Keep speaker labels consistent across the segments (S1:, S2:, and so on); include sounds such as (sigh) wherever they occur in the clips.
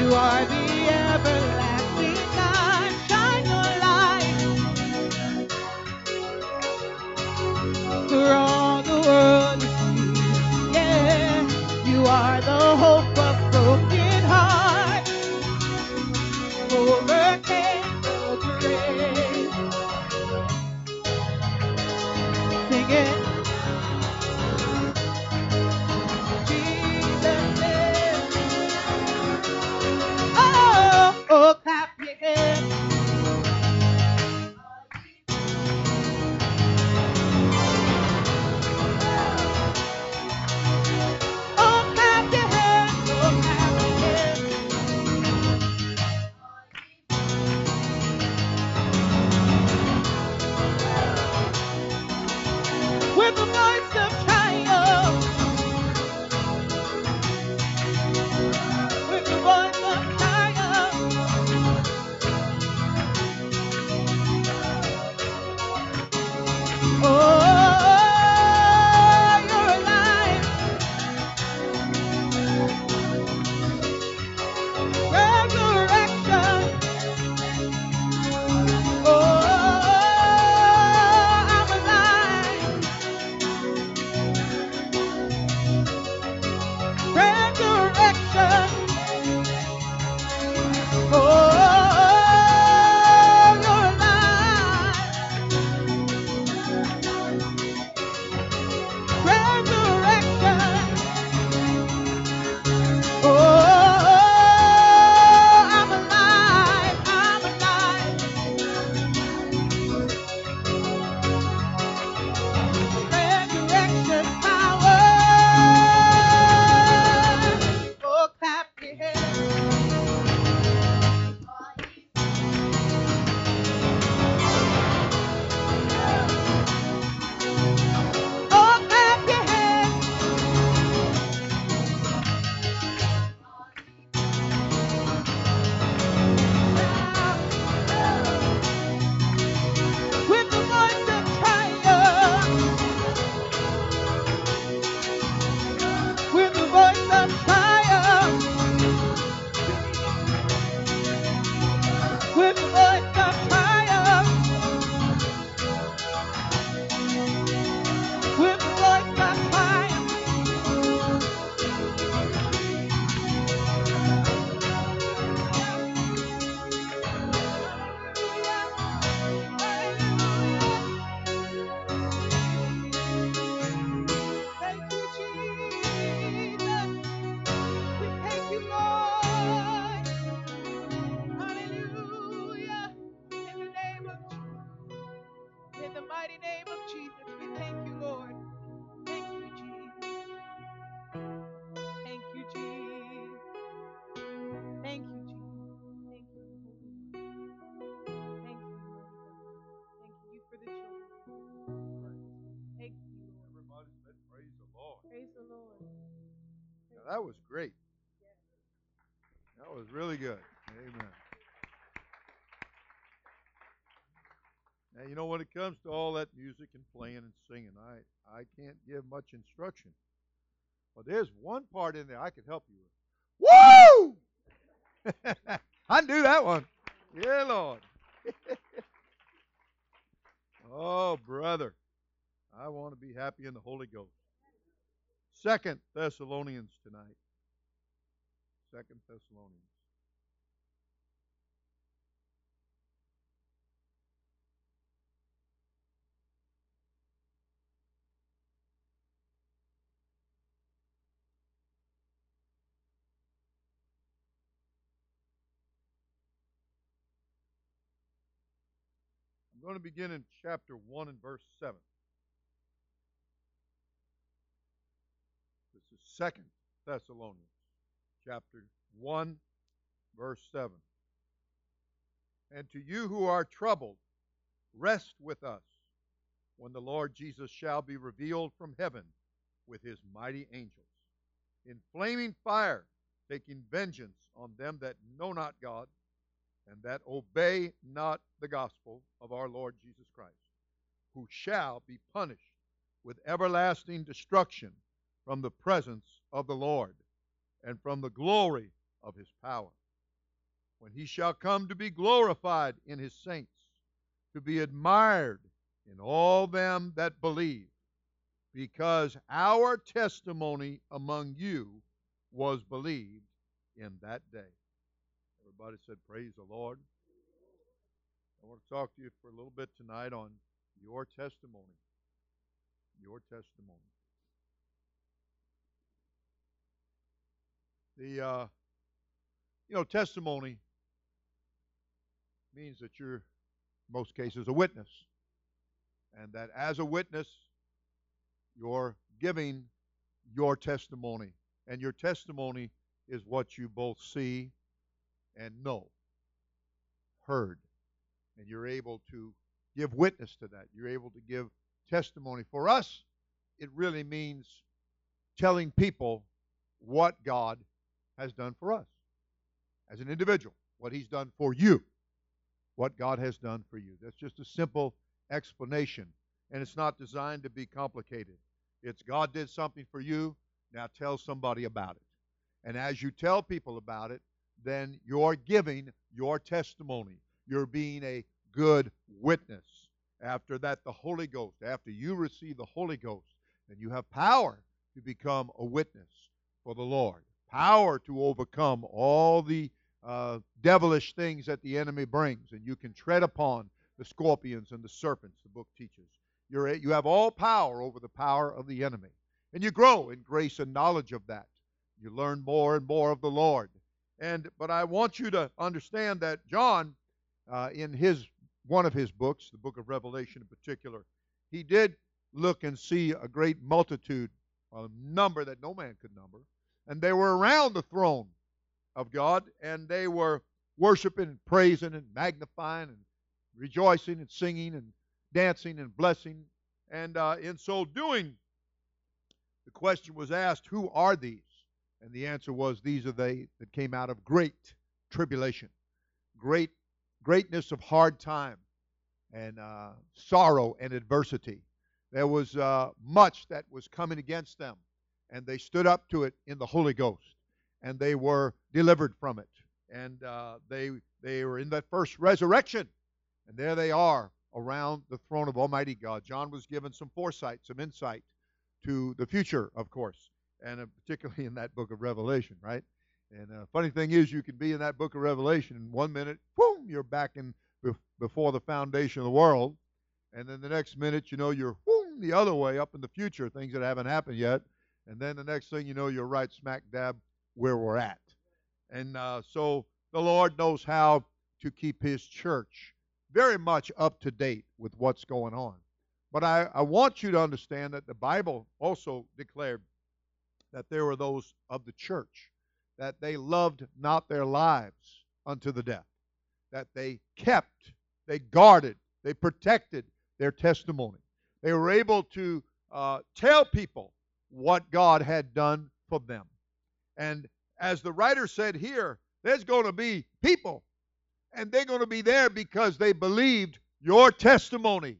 S1: You are the everlasting Resurrection.
S2: That was great. That was really good. Amen. Now, you know, when it comes to all that music and playing and singing, I, I can't give much instruction. But there's one part in there I could help you with. Woo! (laughs) I knew that one. Yeah, Lord. (laughs) oh, brother. I want to be happy in the Holy Ghost. Second Thessalonians tonight. Second Thessalonians. I'm going to begin in chapter 1 and verse 7. Is Second Thessalonians, chapter 1, verse 7. And to you who are troubled, rest with us when the Lord Jesus shall be revealed from heaven with his mighty angels, in flaming fire, taking vengeance on them that know not God and that obey not the gospel of our Lord Jesus Christ, who shall be punished with everlasting destruction from the presence of the Lord and from the glory of his power, when he shall come to be glorified in his saints, to be admired in all them that believe, because our testimony among you was believed in that day. Everybody said, Praise the Lord. I want to talk to you for a little bit tonight on your testimony. Your testimony. The, uh, you know, testimony means that you're, in most cases, a witness. And that as a witness, you're giving your testimony. And your testimony is what you both see and know, heard. And you're able to give witness to that. You're able to give testimony. For us, it really means telling people what God has done for us as an individual, what He's done for you, what God has done for you. That's just a simple explanation. And it's not designed to be complicated. It's God did something for you, now tell somebody about it. And as you tell people about it, then you're giving your testimony. You're being a good witness. After that, the Holy Ghost, after you receive the Holy Ghost, then you have power to become a witness for the Lord. Power to overcome all the uh, devilish things that the enemy brings, and you can tread upon the scorpions and the serpents, the book teaches. You're, you have all power over the power of the enemy. And you grow in grace and knowledge of that. You learn more and more of the Lord. And but I want you to understand that John, uh, in his one of his books, the book of Revelation in particular, he did look and see a great multitude, a number that no man could number, and they were around the throne of God, and they were worshiping and praising and magnifying and rejoicing and singing and dancing and blessing. And uh, in so doing, the question was asked, Who are these? And the answer was, These are they that came out of great tribulation, great greatness of hard time, and uh, sorrow and adversity. There was uh, much that was coming against them, and they stood up to it in the Holy Ghost, and they were delivered from it. And uh, they they were in that first resurrection, and there they are around the throne of Almighty God. John was given some foresight, some insight to the future, of course, and uh, particularly (laughs) in that book of Revelation, right? And uh, funny thing is, you can be in that book of Revelation, and one minute, boom, you're back in before the foundation of the world, and then the next minute, you know, you're boom, the other way up in the future, things that haven't happened yet, and then the next thing you know, you're right smack dab where we're at. And uh, so the Lord knows how to keep His church very much up to date with what's going on. But I, I want you to understand that the Bible also declared that there were those of the church that they loved not their lives unto the death, that they kept, they guarded, they protected their testimony. They were able to uh, tell people what God had done for them. And as the writer said here, there's going to be people, and they're going to be there because they believed your testimony.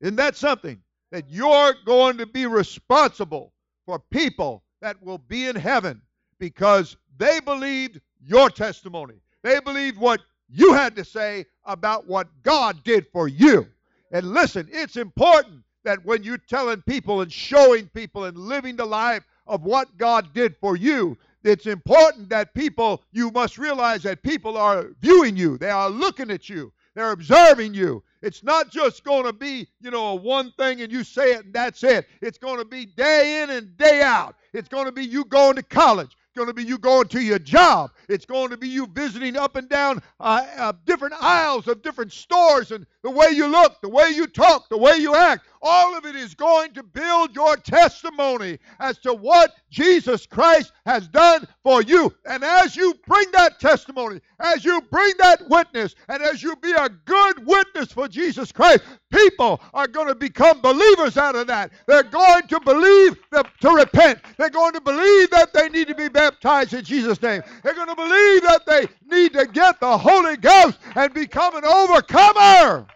S2: Isn't that something? That you're going to be responsible for people that will be in heaven because they believed your testimony. They believed what you had to say about what God did for you. And listen, it's important that when you're telling people and showing people and living the life of what God did for you, it's important that people, you must realize that people are viewing you, they are looking at you, they're observing you. It's not just going to be, you know, a one thing and you say it and that's it. It's going to be day in and day out. It's going to be you going to college It's going to be you going to your job. It's going to be you visiting up and down uh, uh, different aisles of different stores and the way you look, the way you talk, the way you act. All of it is going to build your testimony as to what Jesus Christ has done for you. And as you bring that testimony, as you bring that witness, and as you be a good witness for Jesus Christ, people are going to become believers out of that. They're going to believe that, to repent. They're going to believe that they need to be baptized in Jesus' name. They're going to believe that they need to get the Holy Ghost and become an overcomer.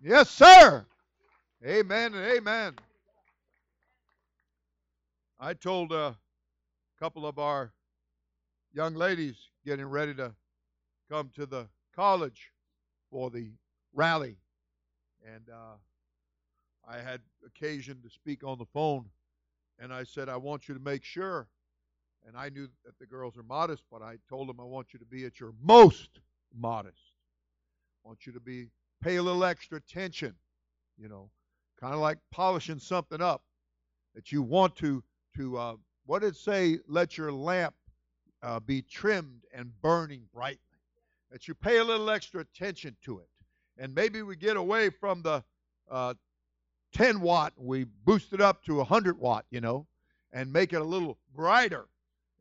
S2: Yes, sir. Amen and amen. I told a couple of our young ladies getting ready to come to the college for the rally, and uh, I had occasion to speak on the phone, and I said, I want you to make sure. And I knew that the girls are modest, but I told them I want you to be at your most modest. I want you to be pay a little extra attention, you know, kind of like polishing something up. That you want to to uh, what did it say? Let your lamp uh, be trimmed and burning brightly. That you pay a little extra attention to it, and maybe we get away from the uh, 10 watt, we boost it up to 100 watt, you know, and make it a little brighter.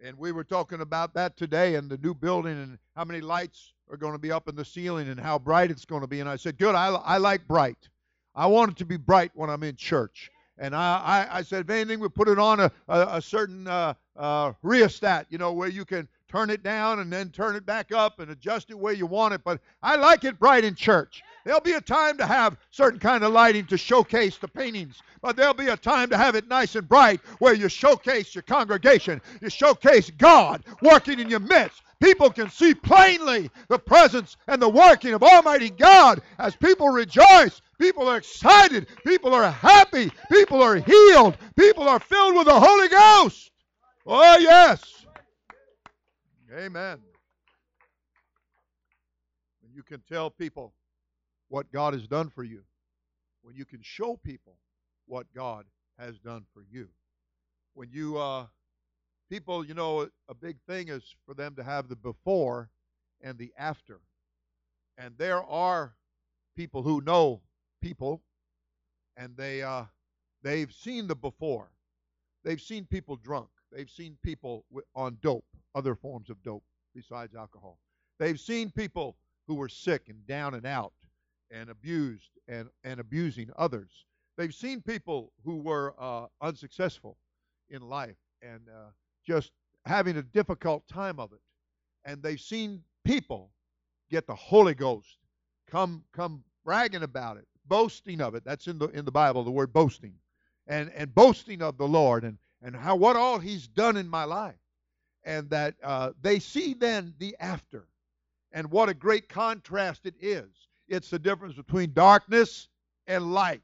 S2: And we were talking about that today in the new building and how many lights are going to be up in the ceiling and how bright it's going to be. And I said, Good, I, I like bright. I want it to be bright when I'm in church. And I, I, I said, if anything, we put it on a, a, a certain uh, uh, rheostat, you know, where you can turn it down and then turn it back up and adjust it where you want it. But I like it bright in church. There'll be a time to have certain kind of lighting to showcase the paintings, but there'll be a time to have it nice and bright where you showcase your congregation. You showcase God working in your midst. People can see plainly the presence and the working of Almighty God as people rejoice. People are excited. People are happy. People are healed. People are filled with the Holy Ghost. Oh, yes. Amen. And you can tell people what God has done for you, when you can show people what God has done for you. When you, uh, people, you know, a big thing is for them to have the before and the after. And there are people who know people, and they, uh, they've seen the before. They've seen people drunk. They've seen people on dope, other forms of dope besides alcohol. They've seen people who were sick and down and out and abused and, and abusing others. They've seen people who were uh, unsuccessful in life and uh, just having a difficult time of it. And they've seen people get the Holy Ghost, come come bragging about it, boasting of it. That's in the in the Bible, the word boasting, and and boasting of the Lord and and how what all He's done in my life, and that uh, they see then the after, and what a great contrast it is it's the difference between darkness and light.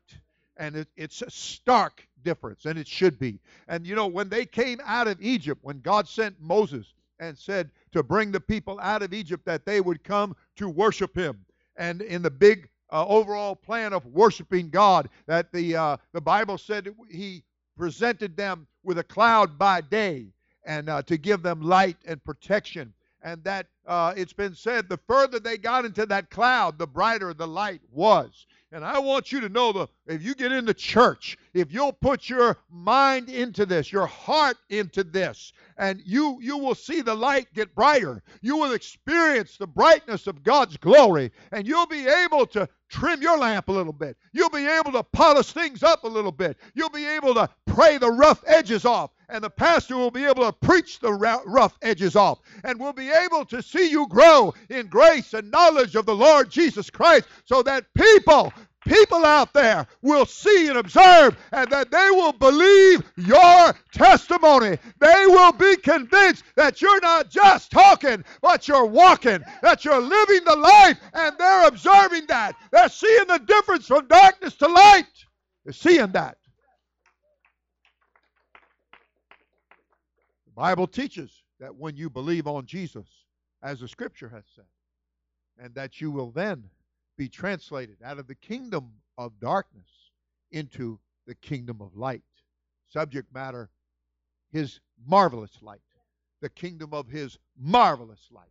S2: And it, it's a stark difference, and it should be. And you know, when they came out of Egypt, when God sent Moses and said to bring the people out of Egypt, that they would come to worship Him. And in the big uh, overall plan of worshiping God, that the uh, the Bible said He presented them with a cloud by day and uh, to give them light and protection and that uh, it's been said the further they got into that cloud, the brighter the light was. And I want you to know that if you get into church, if you'll put your mind into this, your heart into this, and you you will see the light get brighter. You will experience the brightness of God's glory, and you'll be able to trim your lamp a little bit. You'll be able to polish things up a little bit. You'll be able to pray the rough edges off and the pastor will be able to preach the rough edges off and we'll be able to see you grow in grace and knowledge of the Lord Jesus Christ so that people people out there will see and observe and that they will believe your testimony. They will be convinced that you're not just talking, but you're walking, that you're living the life, and they're observing that. They're seeing the difference from darkness to light. They're seeing that. The Bible teaches that when you believe on Jesus, as the scripture has said, and that you will then be translated out of the kingdom of darkness into the kingdom of light. Subject matter, his marvelous light, the kingdom of his marvelous light.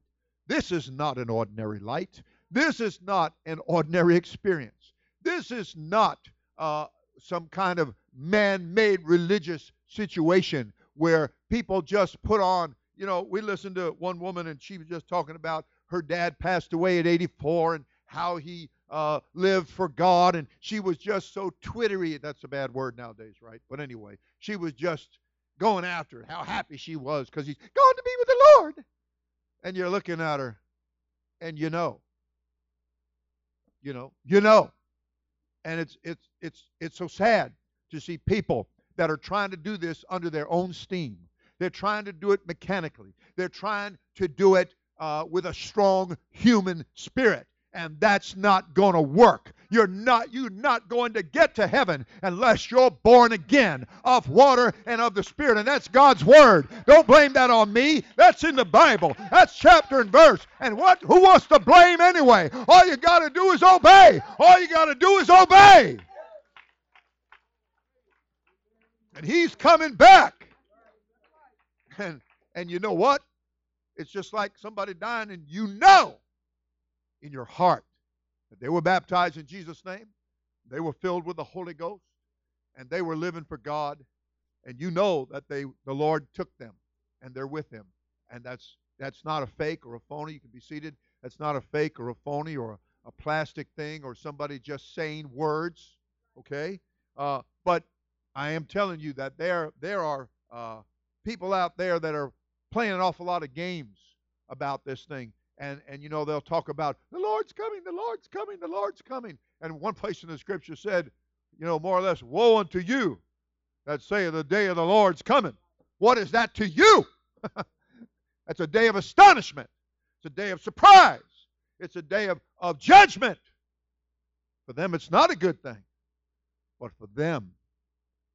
S2: This is not an ordinary light. This is not an ordinary experience. This is not uh, some kind of man made religious situation where people just put on, you know, we listened to one woman and she was just talking about her dad passed away at 84 and how he uh, lived for God. And she was just so twittery. That's a bad word nowadays, right? But anyway, she was just going after it, how happy she was because he's going to be with the Lord. And you're looking at her and you know. You know, you know. And it's it's it's it's so sad to see people that are trying to do this under their own steam. They're trying to do it mechanically. They're trying to do it uh, with a strong human spirit. And that's not going to work. You're not you're not going to get to heaven unless you're born again of water and of the spirit and that's God's word. Don't blame that on me. That's in the Bible. That's chapter and verse. And what who wants to blame anyway? All you got to do is obey. All you got to do is obey. And he's coming back. And and you know what? It's just like somebody dying and you know in your heart that they were baptized in Jesus' name, they were filled with the Holy Ghost, and they were living for God, and you know that they the Lord took them and they're with him. And that's that's not a fake or a phony. You can be seated. That's not a fake or a phony or a, a plastic thing or somebody just saying words. Okay? Uh, but I am telling you that there there are uh, people out there that are playing an awful lot of games about this thing and and you know they'll talk about the Lord's coming, the Lord's coming, the Lord's coming. And one place in the scripture said, you know, more or less, woe unto you that say the day of the Lord's coming. What is that to you? (laughs) That's a day of astonishment. It's a day of surprise. It's a day of, of judgment. For them, it's not a good thing. But for them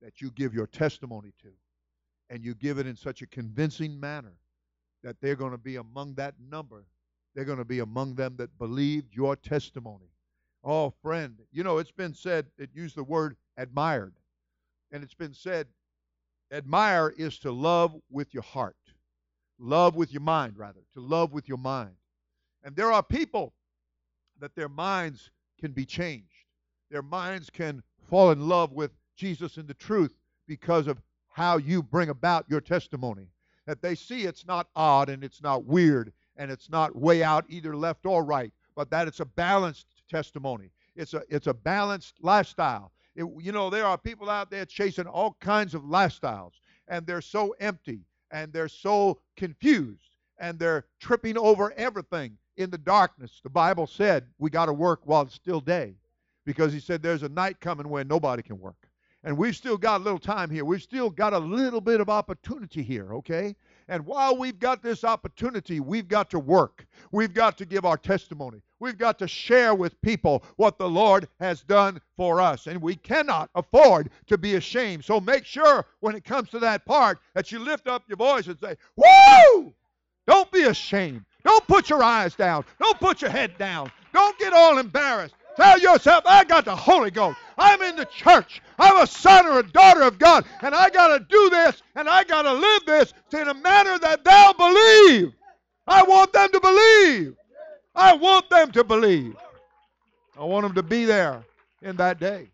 S2: that you give your testimony to, and you give it in such a convincing manner that they're going to be among that number they're going to be among them that believed your testimony. Oh, friend, you know, it's been said, it used the word admired. And it's been said, admire is to love with your heart, love with your mind, rather, to love with your mind. And there are people that their minds can be changed. Their minds can fall in love with Jesus and the truth because of how you bring about your testimony. That they see it's not odd and it's not weird and it's not way out either left or right, but that it's a balanced testimony. It's a it's a balanced lifestyle. It, you know, there are people out there chasing all kinds of lifestyles, and they're so empty and they're so confused and they're tripping over everything in the darkness. The Bible said we got to work while it's still day because he said there's a night coming when nobody can work. And we've still got a little time here. We've still got a little bit of opportunity here, okay? And while we've got this opportunity, we've got to work. We've got to give our testimony. We've got to share with people what the Lord has done for us. And we cannot afford to be ashamed. So make sure when it comes to that part that you lift up your voice and say, Woo! Don't be ashamed. Don't put your eyes down. Don't put your head down. Don't get all embarrassed. Tell yourself, I got the Holy Ghost. I'm in the church. I'm a son or a daughter of God. And I got to do this and I got to live this in a manner that they'll believe. I want them to believe. I want them to believe. I want them to be there in that day.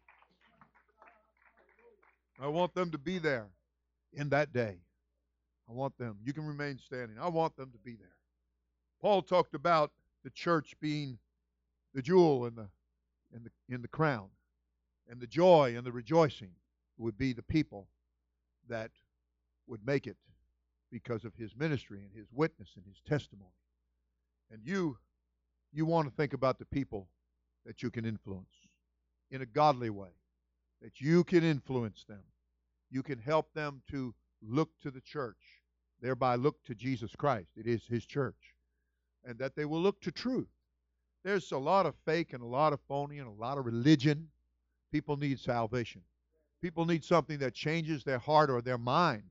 S2: I want them to be there in that day. I want them. You can remain standing. I want them to be there. Paul talked about the church being the jewel in the in the in the crown. And the joy and the rejoicing would be the people that would make it because of his ministry and his witness and his testimony. And you you want to think about the people that you can influence in a godly way, that you can influence them. You can help them to look to the church, thereby look to Jesus Christ. It is his church. And that they will look to truth. There's a lot of fake and a lot of phony and a lot of religion People need salvation. People need something that changes their heart or their mind,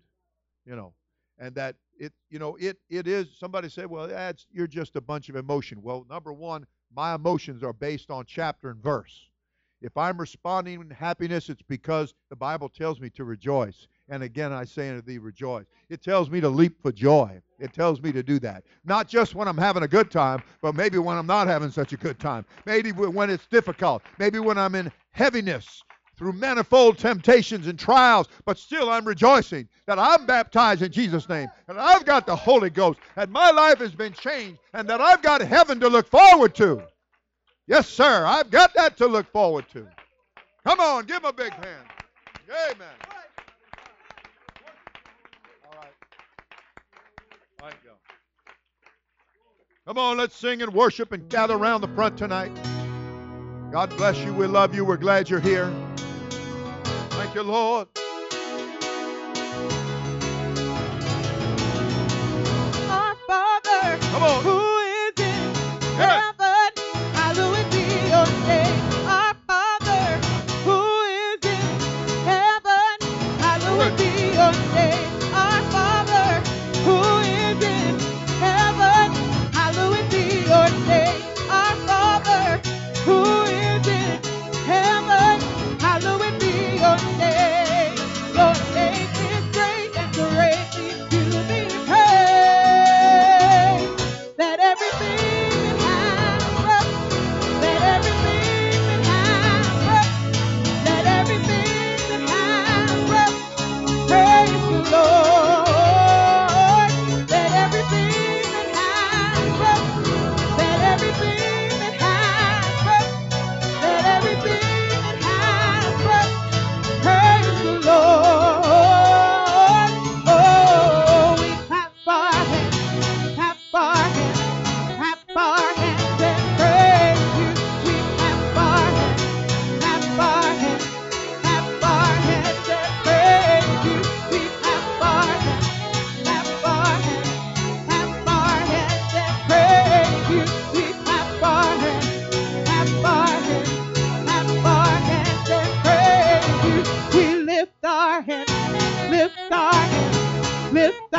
S2: you know, and that it, you know, it it is. Somebody said, well, that's you're just a bunch of emotion. Well, number one, my emotions are based on chapter and verse. If I'm responding in happiness, it's because the Bible tells me to rejoice. And again, I say unto thee, rejoice. It tells me to leap for joy. It tells me to do that. Not just when I'm having a good time, but maybe when I'm not having such a good time. Maybe when it's difficult. Maybe when I'm in heaviness through manifold temptations and trials, but still I'm rejoicing that I'm baptized in Jesus' name, and I've got the Holy Ghost, and my life has been changed, and that I've got heaven to look forward to. Yes, sir, I've got that to look forward to. Come on, give him a big hand. Amen. Come on, let's sing and worship and gather around the front tonight. God bless you. We love you. We're glad you're here. Thank you, Lord.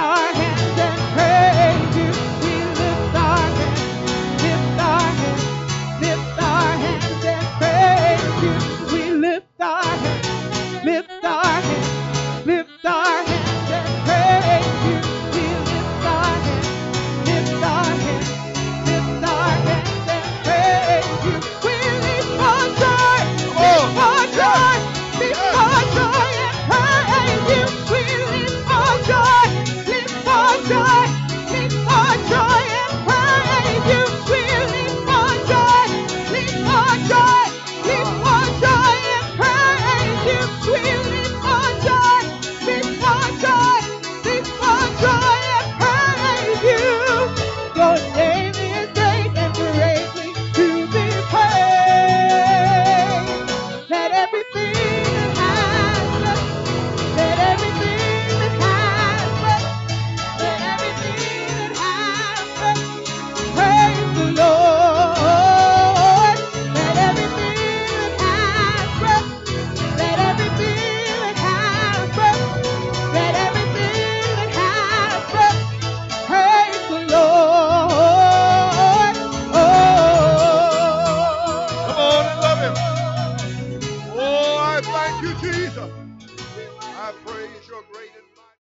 S2: your hand.